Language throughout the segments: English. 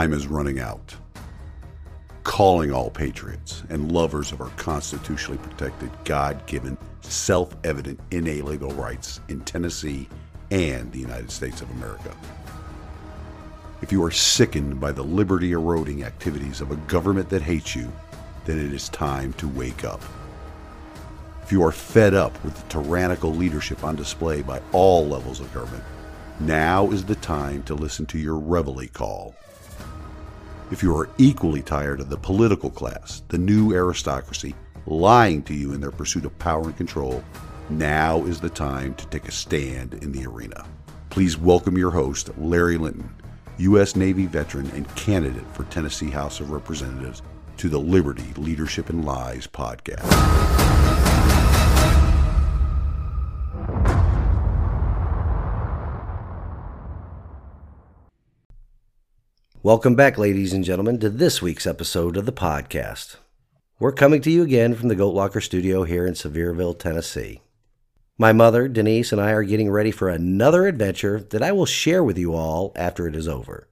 time. Is running out. Calling all patriots and lovers of our constitutionally protected, God given, self evident, inalienable rights in Tennessee and the United States of America. If you are sickened by the liberty eroding activities of a government that hates you, then it is time to wake up. If you are fed up with the tyrannical leadership on display by all levels of government, now is the time to listen to your reveille call. If you are equally tired of the political class, the new aristocracy, lying to you in their pursuit of power and control, now is the time to take a stand in the arena. Please welcome your host, Larry Linton, U.S. Navy veteran and candidate for Tennessee House of Representatives, to the Liberty, Leadership, and Lies podcast. Welcome back, ladies and gentlemen, to this week's episode of the podcast. We're coming to you again from the Goat Locker studio here in Sevierville, Tennessee. My mother, Denise, and I are getting ready for another adventure that I will share with you all after it is over.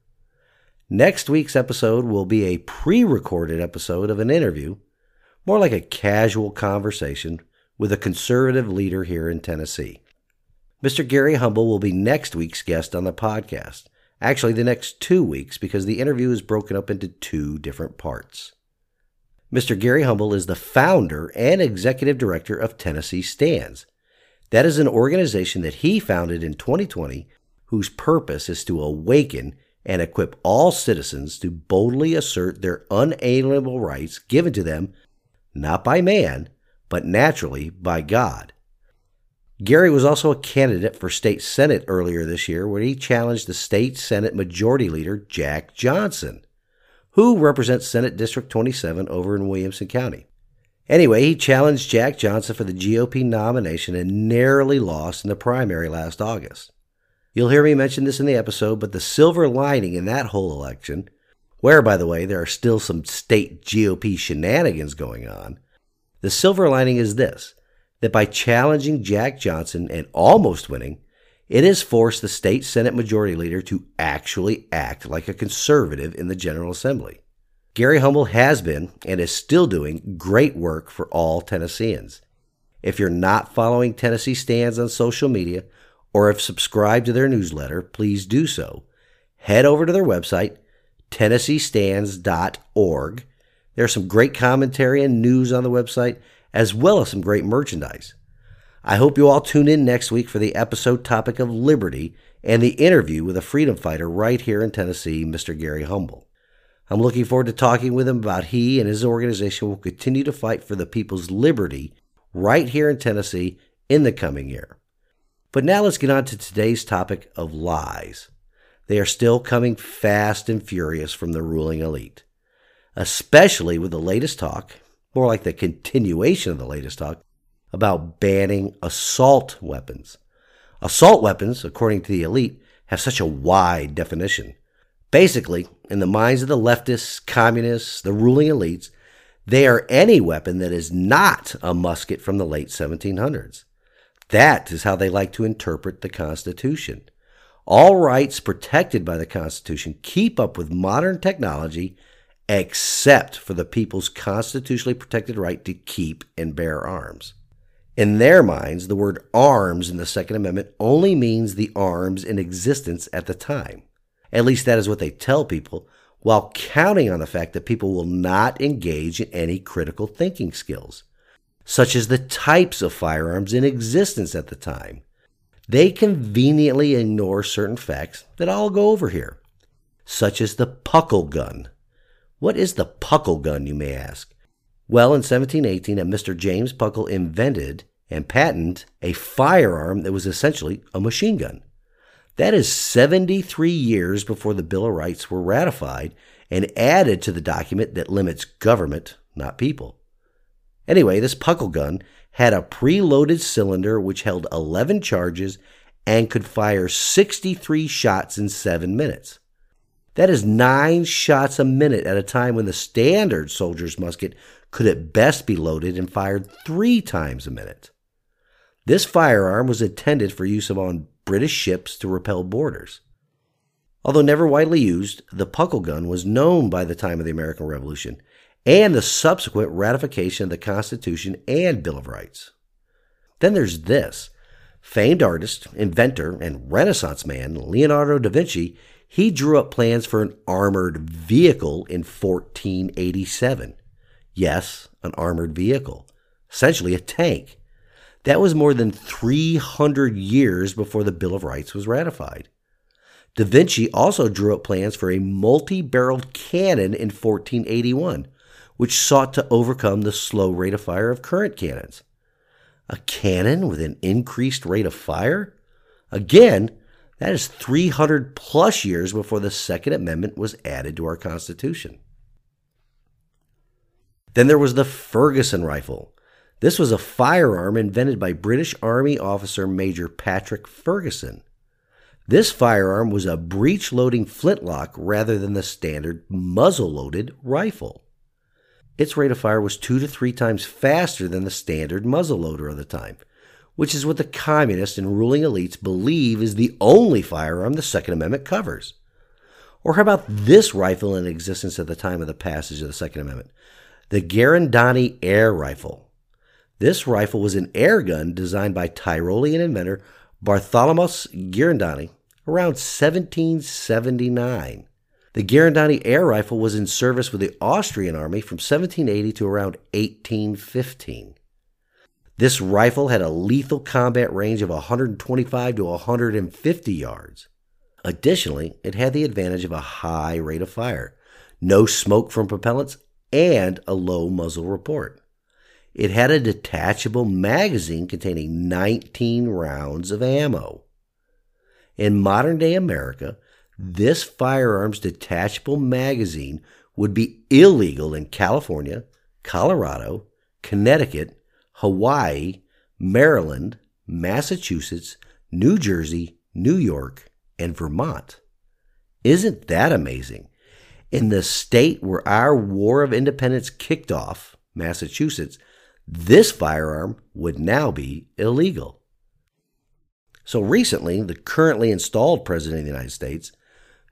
Next week's episode will be a pre recorded episode of an interview, more like a casual conversation with a conservative leader here in Tennessee. Mr. Gary Humble will be next week's guest on the podcast. Actually, the next two weeks because the interview is broken up into two different parts. Mr. Gary Humble is the founder and executive director of Tennessee Stands. That is an organization that he founded in 2020 whose purpose is to awaken and equip all citizens to boldly assert their unalienable rights given to them not by man, but naturally by God. Gary was also a candidate for state senate earlier this year where he challenged the state senate majority leader Jack Johnson, who represents Senate District 27 over in Williamson County. Anyway, he challenged Jack Johnson for the GOP nomination and narrowly lost in the primary last August. You'll hear me mention this in the episode, but the silver lining in that whole election, where, by the way, there are still some state GOP shenanigans going on, the silver lining is this that by challenging Jack Johnson and almost winning, it has forced the state Senate Majority Leader to actually act like a conservative in the General Assembly. Gary Humble has been and is still doing great work for all Tennesseans. If you're not following Tennessee Stands on social media or have subscribed to their newsletter, please do so. Head over to their website, tennesseestands.org. There's some great commentary and news on the website as well as some great merchandise. I hope you all tune in next week for the episode topic of liberty and the interview with a freedom fighter right here in Tennessee, Mr. Gary Humble. I'm looking forward to talking with him about he and his organization will continue to fight for the people's liberty right here in Tennessee in the coming year. But now let's get on to today's topic of lies. They are still coming fast and furious from the ruling elite, especially with the latest talk more like the continuation of the latest talk, about banning assault weapons. Assault weapons, according to the elite, have such a wide definition. Basically, in the minds of the leftists, communists, the ruling elites, they are any weapon that is not a musket from the late 1700s. That is how they like to interpret the Constitution. All rights protected by the Constitution keep up with modern technology except for the people's constitutionally protected right to keep and bear arms. In their minds, the word arms in the Second Amendment only means the arms in existence at the time. At least that is what they tell people, while counting on the fact that people will not engage in any critical thinking skills, such as the types of firearms in existence at the time. They conveniently ignore certain facts that I'll go over here, such as the puckle gun, what is the Puckle gun, you may ask? Well, in 1718, a Mr. James Puckle invented and patented a firearm that was essentially a machine gun. That is 73 years before the Bill of Rights were ratified and added to the document that limits government, not people. Anyway, this Puckle gun had a preloaded cylinder which held 11 charges and could fire 63 shots in 7 minutes. That is nine shots a minute at a time when the standard soldier's musket could at best be loaded and fired three times a minute. This firearm was intended for use on British ships to repel boarders. Although never widely used, the Puckle gun was known by the time of the American Revolution and the subsequent ratification of the Constitution and Bill of Rights. Then there's this. Famed artist, inventor, and Renaissance man Leonardo da Vinci, he drew up plans for an armored vehicle in 1487. Yes, an armored vehicle, essentially a tank. That was more than 300 years before the Bill of Rights was ratified. Da Vinci also drew up plans for a multi barreled cannon in 1481, which sought to overcome the slow rate of fire of current cannons. A cannon with an increased rate of fire? Again, that is 300 plus years before the Second Amendment was added to our Constitution. Then there was the Ferguson rifle. This was a firearm invented by British Army officer Major Patrick Ferguson. This firearm was a breech loading flintlock rather than the standard muzzle loaded rifle its rate of fire was two to three times faster than the standard muzzleloader of the time, which is what the communists and ruling elites believe is the only firearm the Second Amendment covers. Or how about this rifle in existence at the time of the passage of the Second Amendment? The Girardoni air rifle. This rifle was an air gun designed by Tyrolean inventor Bartholomeus Girardoni around 1779. The Girardoni air rifle was in service with the Austrian army from 1780 to around 1815. This rifle had a lethal combat range of 125 to 150 yards. Additionally, it had the advantage of a high rate of fire, no smoke from propellants, and a low muzzle report. It had a detachable magazine containing 19 rounds of ammo. In modern day America, this firearms detachable magazine would be illegal in California, Colorado, Connecticut, Hawaii, Maryland, Massachusetts, New Jersey, New York, and Vermont. Isn't that amazing? In the state where our War of Independence kicked off, Massachusetts, this firearm would now be illegal. So recently, the currently installed President of the United States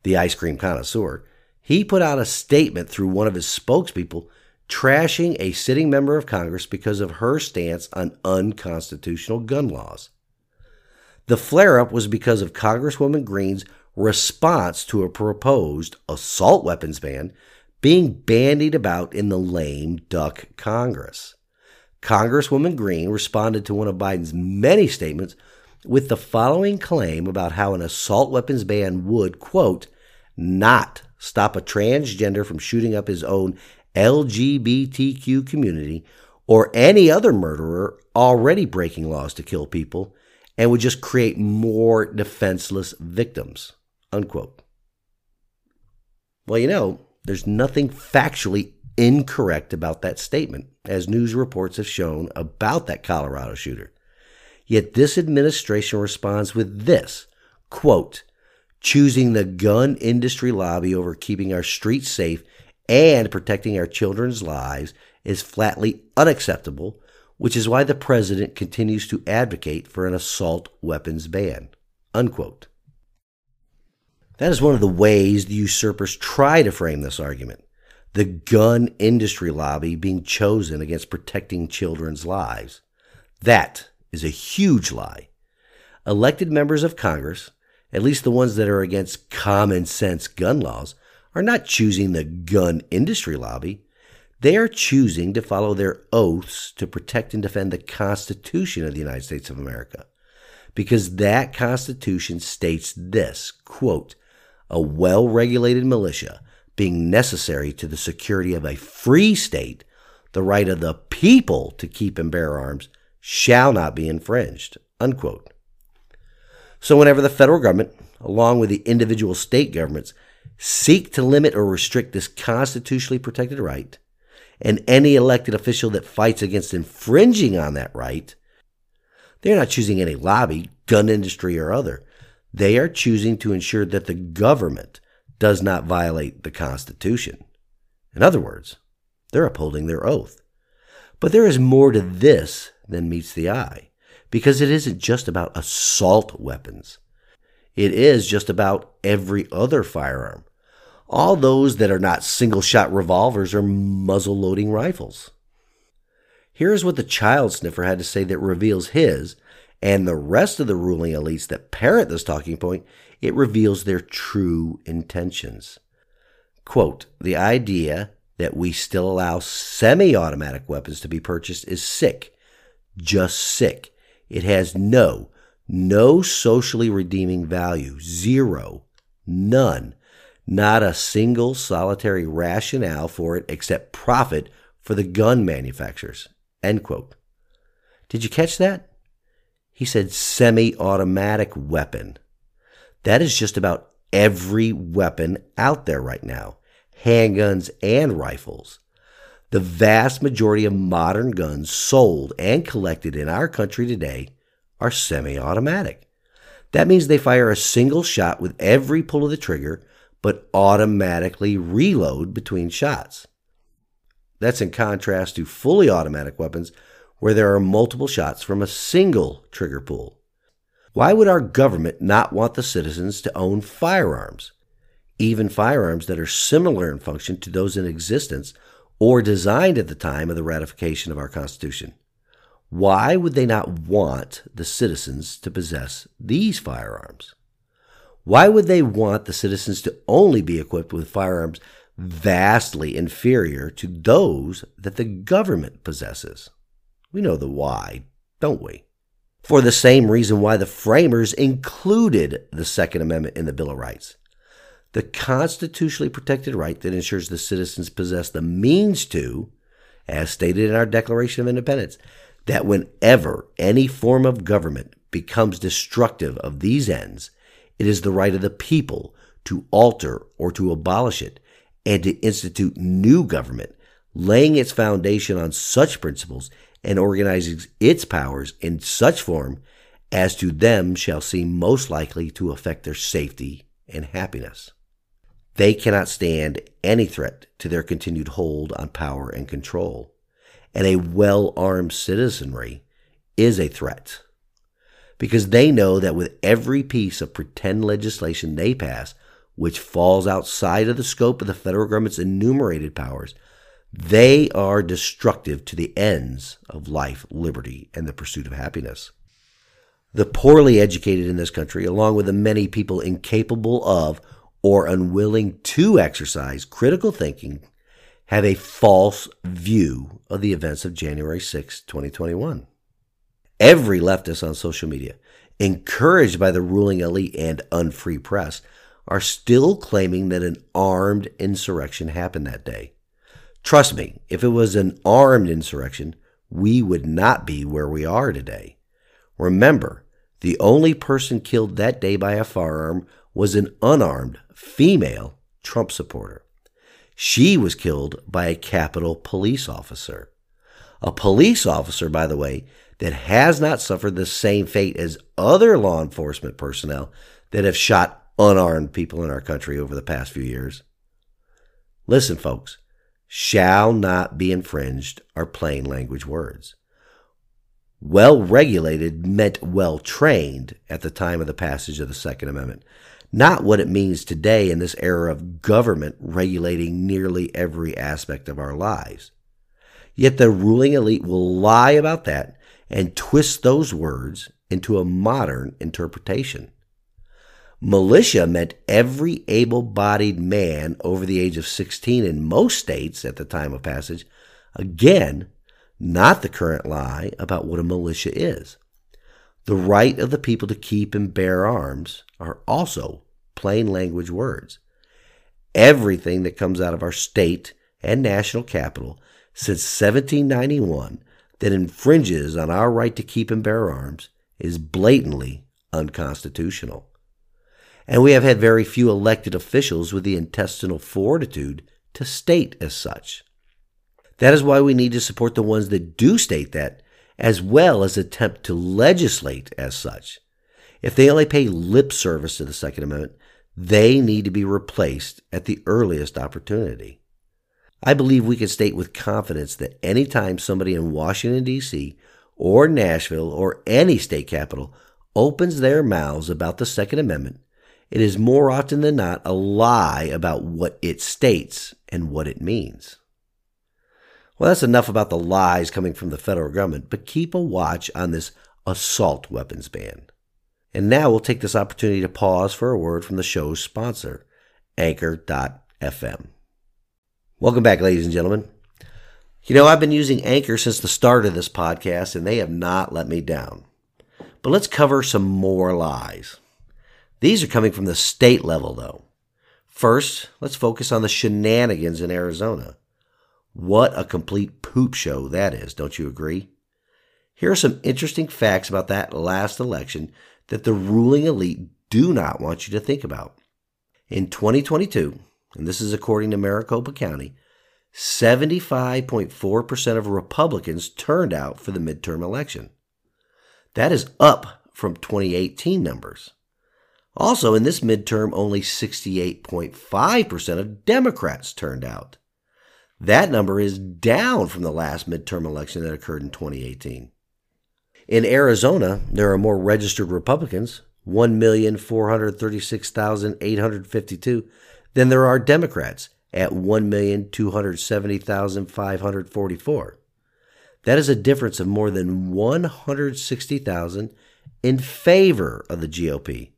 the ice cream connoisseur, he put out a statement through one of his spokespeople trashing a sitting member of Congress because of her stance on unconstitutional gun laws. The flare up was because of Congresswoman Greene's response to a proposed assault weapons ban being bandied about in the lame duck Congress. Congresswoman Green responded to one of Biden's many statements with the following claim about how an assault weapons ban would, quote, not stop a transgender from shooting up his own LGBTQ community or any other murderer already breaking laws to kill people and would just create more defenseless victims. Unquote. Well, you know, there's nothing factually incorrect about that statement, as news reports have shown about that Colorado shooter. Yet this administration responds with this quote, choosing the gun industry lobby over keeping our streets safe and protecting our children's lives is flatly unacceptable, which is why the president continues to advocate for an assault weapons ban. Unquote. That is one of the ways the usurpers try to frame this argument the gun industry lobby being chosen against protecting children's lives. That is a huge lie. Elected members of Congress, at least the ones that are against common sense gun laws, are not choosing the gun industry lobby. They are choosing to follow their oaths to protect and defend the Constitution of the United States of America. Because that Constitution states this quote, a well regulated militia being necessary to the security of a free state, the right of the people to keep and bear arms, shall not be infringed. Unquote. So, whenever the federal government, along with the individual state governments, seek to limit or restrict this constitutionally protected right, and any elected official that fights against infringing on that right, they're not choosing any lobby, gun industry, or other. They are choosing to ensure that the government does not violate the Constitution. In other words, they're upholding their oath. But there is more to this than meets the eye, because it isn't just about assault weapons. It is just about every other firearm. All those that are not single shot revolvers or muzzle loading rifles. Here's what the child sniffer had to say that reveals his and the rest of the ruling elites that parrot this talking point. It reveals their true intentions. Quote, the idea that we still allow semi automatic weapons to be purchased is sick. Just sick. It has no, no socially redeeming value. Zero. None. Not a single solitary rationale for it except profit for the gun manufacturers. End quote. Did you catch that? He said semi automatic weapon. That is just about every weapon out there right now handguns and rifles. The vast majority of modern guns sold and collected in our country today are semi automatic. That means they fire a single shot with every pull of the trigger, but automatically reload between shots. That's in contrast to fully automatic weapons where there are multiple shots from a single trigger pull. Why would our government not want the citizens to own firearms? Even firearms that are similar in function to those in existence or designed at the time of the ratification of our Constitution. Why would they not want the citizens to possess these firearms? Why would they want the citizens to only be equipped with firearms vastly inferior to those that the government possesses. We know the why, don't we? For the same reason why the framers included the Second Amendment in the Bill of Rights. The constitutionally protected right that ensures the citizens possess the means to, as stated in our Declaration of Independence, that whenever any form of government becomes destructive of these ends, it is the right of the people to alter or to abolish it and to institute new government, laying its foundation on such principles and organizing its powers in such form as to them shall seem most likely to affect their safety and happiness. They cannot stand any threat to their continued hold on power and control, and a well armed citizenry is a threat because they know that with every piece of pretend legislation they pass, which falls outside of the scope of the federal government's enumerated powers, they are destructive to the ends of life, liberty, and the pursuit of happiness. The poorly educated in this country, along with the many people incapable of or unwilling to exercise critical thinking, have a false view of the events of January 6, 2021. Every leftist on social media, encouraged by the ruling elite and unfree press, are still claiming that an armed insurrection happened that day. Trust me, if it was an armed insurrection, we would not be where we are today. Remember, the only person killed that day by a firearm was an unarmed female Trump supporter. She was killed by a Capitol police officer. A police officer, by the way, that has not suffered the same fate as other law enforcement personnel that have shot unarmed people in our country over the past few years. Listen, folks, shall not be infringed are plain language words. Well regulated meant well trained at the time of the passage of the Second Amendment, not what it means today in this era of government regulating nearly every aspect of our lives. Yet the ruling elite will lie about that and twist those words into a modern interpretation. Militia meant every able bodied man over the age of 16 in most states at the time of passage. Again, not the current lie about what a militia is. The right of the people to keep and bear arms are also plain language words. Everything that comes out of our state and national capital since 1791 that infringes on our right to keep and bear arms is blatantly unconstitutional and we have had very few elected officials with the intestinal fortitude to state as such. That is why we need to support the ones that do state that, as well as attempt to legislate as such. If they only pay lip service to the Second Amendment, they need to be replaced at the earliest opportunity. I believe we can state with confidence that anytime somebody in Washington, D.C., or Nashville, or any state capital opens their mouths about the Second Amendment, it is more often than not a lie about what it states and what it means. Well, that's enough about the lies coming from the federal government, but keep a watch on this assault weapons ban. And now we'll take this opportunity to pause for a word from the show's sponsor, Anchor.fm. Welcome back, ladies and gentlemen. You know, I've been using Anchor since the start of this podcast, and they have not let me down. But let's cover some more lies. These are coming from the state level, though. First, let's focus on the shenanigans in Arizona. What a complete poop show that is, don't you agree? Here are some interesting facts about that last election that the ruling elite do not want you to think about. In 2022, and this is according to Maricopa County, 75.4% of Republicans turned out for the midterm election. That is up from 2018 numbers. Also, in this midterm, only 68.5% of Democrats turned out. That number is down from the last midterm election that occurred in 2018. In Arizona, there are more registered Republicans, 1,436,852, than there are Democrats at 1,270,544. That is a difference of more than 160,000 in favor of the GOP.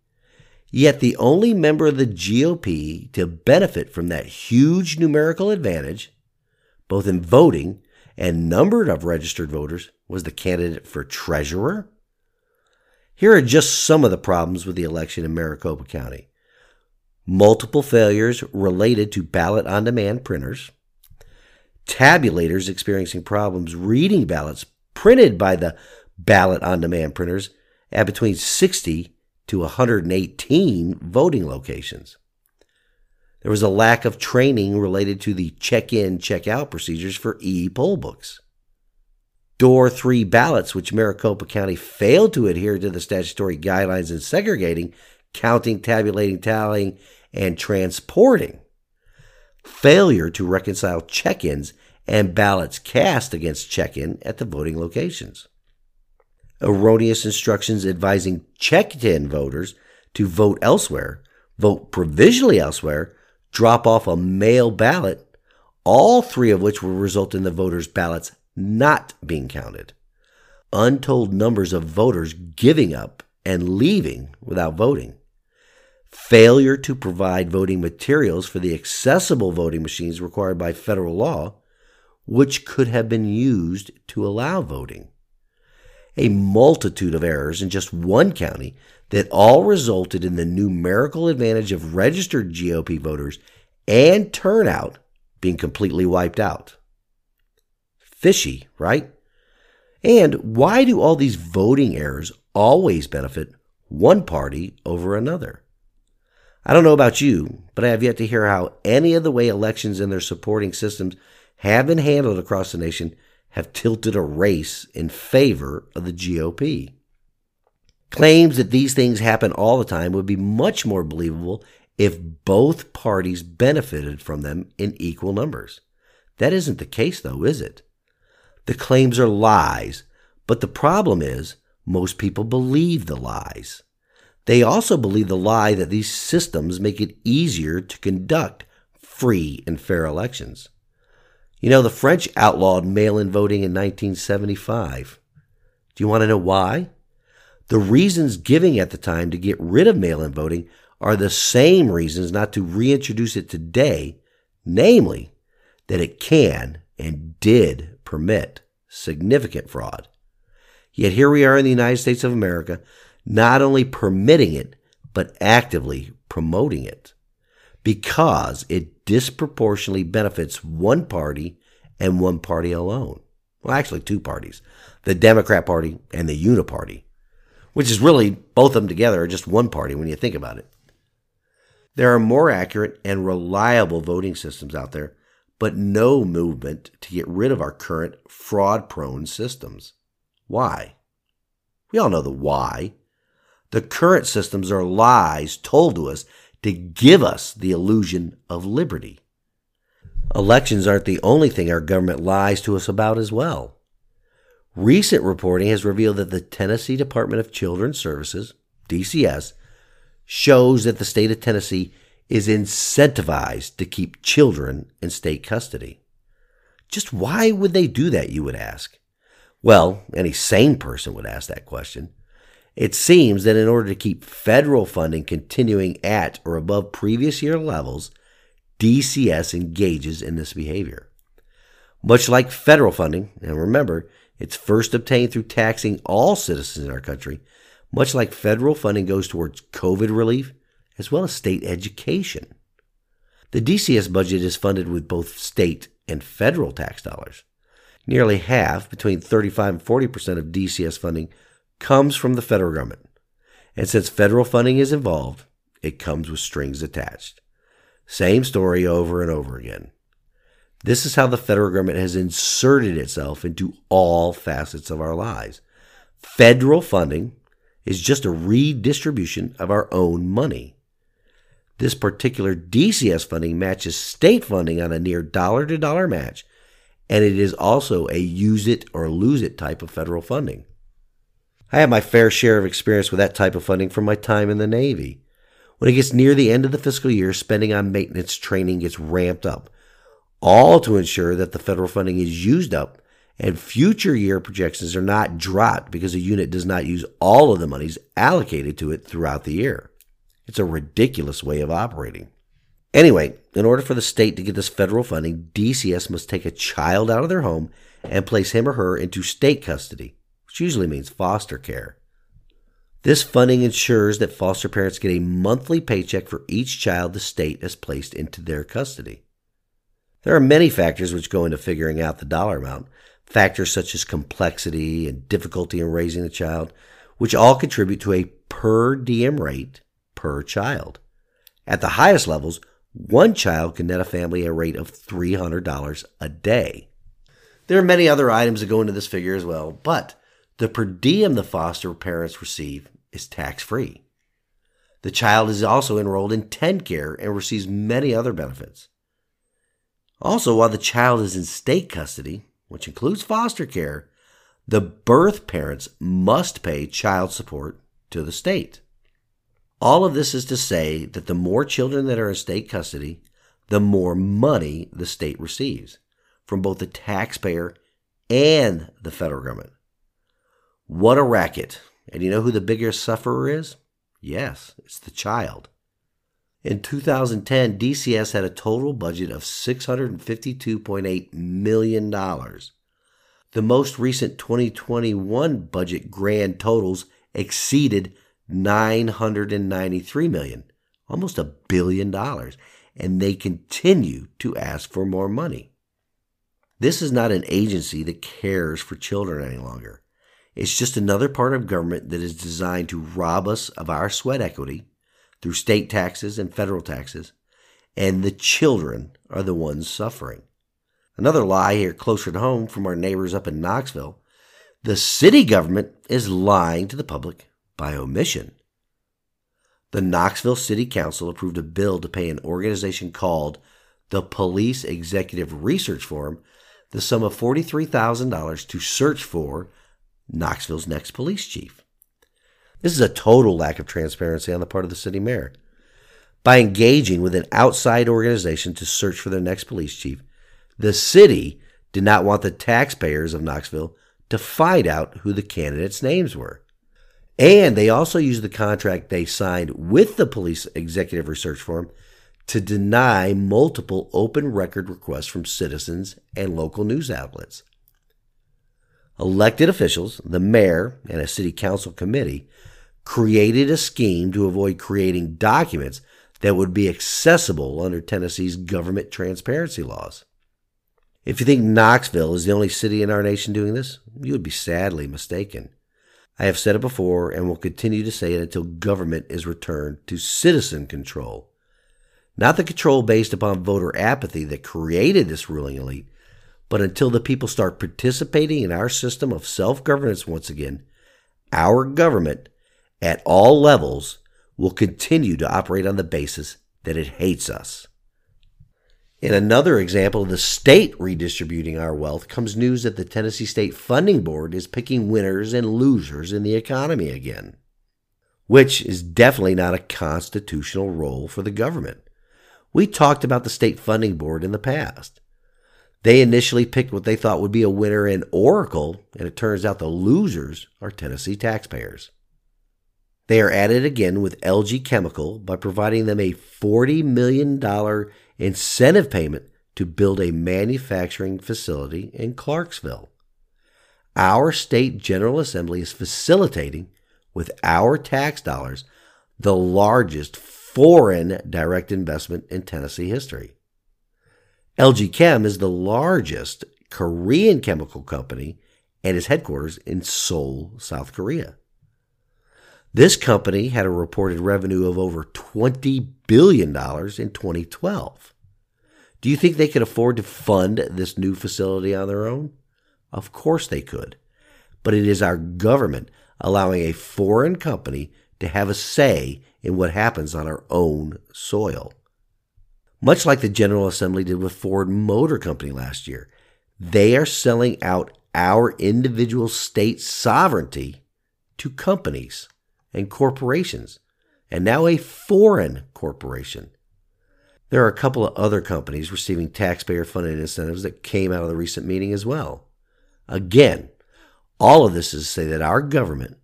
Yet the only member of the GOP to benefit from that huge numerical advantage, both in voting and number of registered voters, was the candidate for treasurer. Here are just some of the problems with the election in Maricopa County multiple failures related to ballot on demand printers, tabulators experiencing problems reading ballots printed by the ballot on demand printers at between 60 to 118 voting locations. There was a lack of training related to the check in, check out procedures for e poll books. Door 3 ballots, which Maricopa County failed to adhere to the statutory guidelines in segregating, counting, tabulating, tallying, and transporting. Failure to reconcile check ins and ballots cast against check in at the voting locations erroneous instructions advising checked in voters to vote elsewhere, vote provisionally elsewhere, drop off a mail ballot, all three of which will result in the voters' ballots not being counted. Untold numbers of voters giving up and leaving without voting. Failure to provide voting materials for the accessible voting machines required by federal law, which could have been used to allow voting a multitude of errors in just one county that all resulted in the numerical advantage of registered GOP voters and turnout being completely wiped out. Fishy, right? And why do all these voting errors always benefit one party over another? I don't know about you, but I have yet to hear how any of the way elections and their supporting systems have been handled across the nation have tilted a race in favor of the GOP. Claims that these things happen all the time would be much more believable if both parties benefited from them in equal numbers. That isn't the case, though, is it? The claims are lies, but the problem is most people believe the lies. They also believe the lie that these systems make it easier to conduct free and fair elections. You know, the French outlawed mail in voting in 1975. Do you want to know why? The reasons giving at the time to get rid of mail in voting are the same reasons not to reintroduce it today, namely, that it can and did permit significant fraud. Yet here we are in the United States of America, not only permitting it, but actively promoting it because it disproportionately benefits one party and one party alone. Well, actually, two parties the Democrat Party and the Uniparty, which is really both of them together are just one party when you think about it. There are more accurate and reliable voting systems out there, but no movement to get rid of our current fraud prone systems. Why? We all know the why. The current systems are lies told to us to give us the illusion of liberty. Elections aren't the only thing our government lies to us about as well. Recent reporting has revealed that the Tennessee Department of Children's Services, DCS, shows that the state of Tennessee is incentivized to keep children in state custody. Just why would they do that, you would ask? Well, any sane person would ask that question. It seems that in order to keep federal funding continuing at or above previous year levels, DCS engages in this behavior. Much like federal funding, and remember, it's first obtained through taxing all citizens in our country, much like federal funding goes towards COVID relief as well as state education. The DCS budget is funded with both state and federal tax dollars. Nearly half, between 35 and 40 percent of DCS funding, comes from the federal government. And since federal funding is involved, it comes with strings attached. Same story over and over again. This is how the federal government has inserted itself into all facets of our lives. Federal funding is just a redistribution of our own money. This particular DCS funding matches state funding on a near dollar to dollar match, and it is also a use it or lose it type of federal funding. I have my fair share of experience with that type of funding from my time in the Navy. When it gets near the end of the fiscal year, spending on maintenance training gets ramped up, all to ensure that the federal funding is used up and future year projections are not dropped because a unit does not use all of the monies allocated to it throughout the year. It's a ridiculous way of operating. Anyway, in order for the state to get this federal funding, DCS must take a child out of their home and place him or her into state custody which usually means foster care. This funding ensures that foster parents get a monthly paycheck for each child the state has placed into their custody. There are many factors which go into figuring out the dollar amount, factors such as complexity and difficulty in raising the child, which all contribute to a per diem rate per child. At the highest levels, one child can net a family a rate of $300 a day. There are many other items that go into this figure as well, but the per diem the foster parents receive is tax free. The child is also enrolled in TennCare and receives many other benefits. Also, while the child is in state custody, which includes foster care, the birth parents must pay child support to the state. All of this is to say that the more children that are in state custody, the more money the state receives from both the taxpayer and the federal government. What a racket. And you know who the biggest sufferer is? Yes, it's the child. In 2010, DCS had a total budget of $652.8 million. The most recent 2021 budget grand totals exceeded 993 million, almost a billion dollars, and they continue to ask for more money. This is not an agency that cares for children any longer. It's just another part of government that is designed to rob us of our sweat equity through state taxes and federal taxes, and the children are the ones suffering. Another lie here closer to home from our neighbors up in Knoxville the city government is lying to the public by omission. The Knoxville City Council approved a bill to pay an organization called the Police Executive Research Forum the sum of $43,000 to search for Knoxville's next police chief. This is a total lack of transparency on the part of the city mayor. By engaging with an outside organization to search for their next police chief, the city did not want the taxpayers of Knoxville to find out who the candidates' names were. And they also used the contract they signed with the police executive research firm to deny multiple open record requests from citizens and local news outlets. Elected officials, the mayor, and a city council committee created a scheme to avoid creating documents that would be accessible under Tennessee's government transparency laws. If you think Knoxville is the only city in our nation doing this, you would be sadly mistaken. I have said it before and will continue to say it until government is returned to citizen control. Not the control based upon voter apathy that created this ruling elite, but until the people start participating in our system of self governance once again, our government at all levels will continue to operate on the basis that it hates us. In another example of the state redistributing our wealth comes news that the Tennessee State Funding Board is picking winners and losers in the economy again. which is definitely not a constitutional role for the government. We talked about the state funding board in the past. They initially picked what they thought would be a winner in Oracle, and it turns out the losers are Tennessee taxpayers. They are at it again with LG Chemical by providing them a $40 million incentive payment to build a manufacturing facility in Clarksville. Our state General Assembly is facilitating, with our tax dollars, the largest foreign direct investment in Tennessee history. LG Chem is the largest Korean chemical company and is headquarters in Seoul, South Korea. This company had a reported revenue of over $20 billion in 2012. Do you think they could afford to fund this new facility on their own? Of course they could. But it is our government allowing a foreign company to have a say in what happens on our own soil. Much like the General Assembly did with Ford Motor Company last year, they are selling out our individual state sovereignty to companies and corporations, and now a foreign corporation. There are a couple of other companies receiving taxpayer funded incentives that came out of the recent meeting as well. Again, all of this is to say that our government,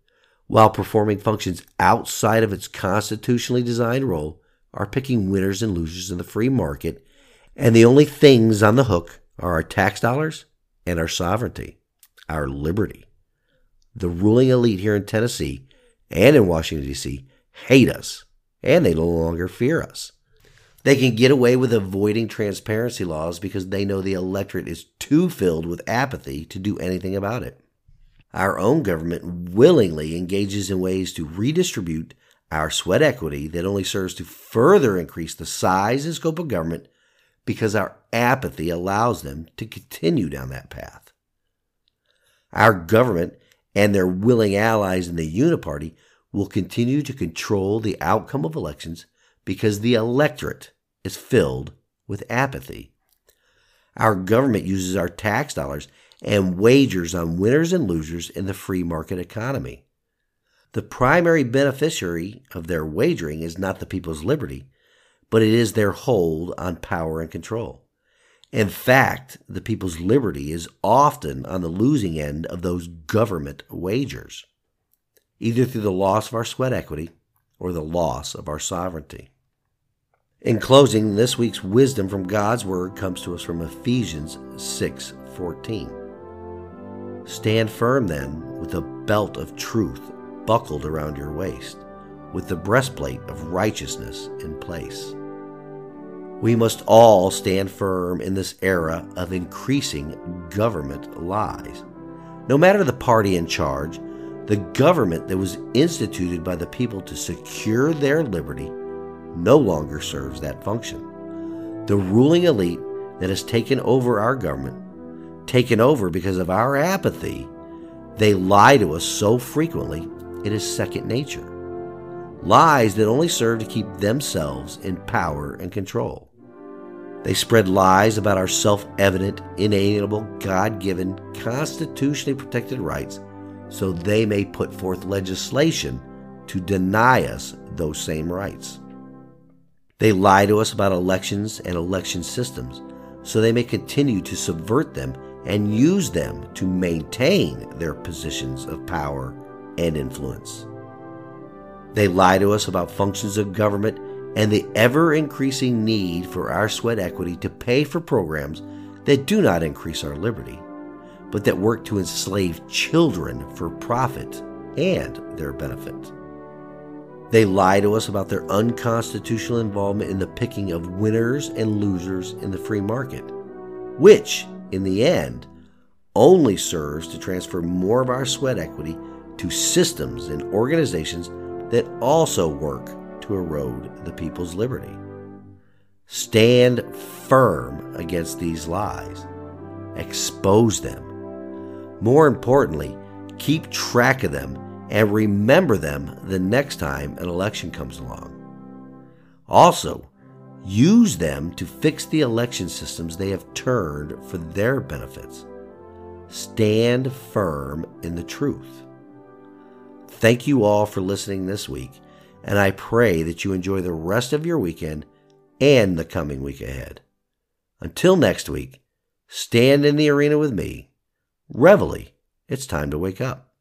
while performing functions outside of its constitutionally designed role, are picking winners and losers in the free market, and the only things on the hook are our tax dollars and our sovereignty, our liberty. The ruling elite here in Tennessee and in Washington, D.C., hate us, and they no longer fear us. They can get away with avoiding transparency laws because they know the electorate is too filled with apathy to do anything about it. Our own government willingly engages in ways to redistribute our sweat equity that only serves to further increase the size and scope of government because our apathy allows them to continue down that path. Our government and their willing allies in the Uniparty will continue to control the outcome of elections because the electorate is filled with apathy. Our government uses our tax dollars and wagers on winners and losers in the free market economy. The primary beneficiary of their wagering is not the people's liberty, but it is their hold on power and control. In fact, the people's liberty is often on the losing end of those government wagers, either through the loss of our sweat equity or the loss of our sovereignty. In closing, this week's wisdom from God's word comes to us from Ephesians 6:14. Stand firm then with a belt of truth buckled around your waist, with the breastplate of righteousness in place we must all stand firm in this era of increasing government lies. No matter the party in charge, the government that was instituted by the people to secure their liberty no longer serves that function. The ruling elite that has taken over our government, taken over because of our apathy, they lie to us so frequently it is second nature lies that only serve to keep themselves in power and control. They spread lies about our self evident, inalienable, God given, constitutionally protected rights so they may put forth legislation to deny us those same rights. They lie to us about elections and election systems so they may continue to subvert them and use them to maintain their positions of power and influence. They lie to us about functions of government and the ever increasing need for our sweat equity to pay for programs that do not increase our liberty, but that work to enslave children for profit and their benefit. They lie to us about their unconstitutional involvement in the picking of winners and losers in the free market, which, in the end, only serves to transfer more of our sweat equity to systems and organizations that also work to erode the people's liberty. Stand firm against these lies. Expose them. More importantly, keep track of them and remember them the next time an election comes along. Also, use them to fix the election systems they have turned for their benefits. Stand firm in the truth. Thank you all for listening this week, and I pray that you enjoy the rest of your weekend and the coming week ahead. Until next week, stand in the arena with me. Reveille, it's time to wake up.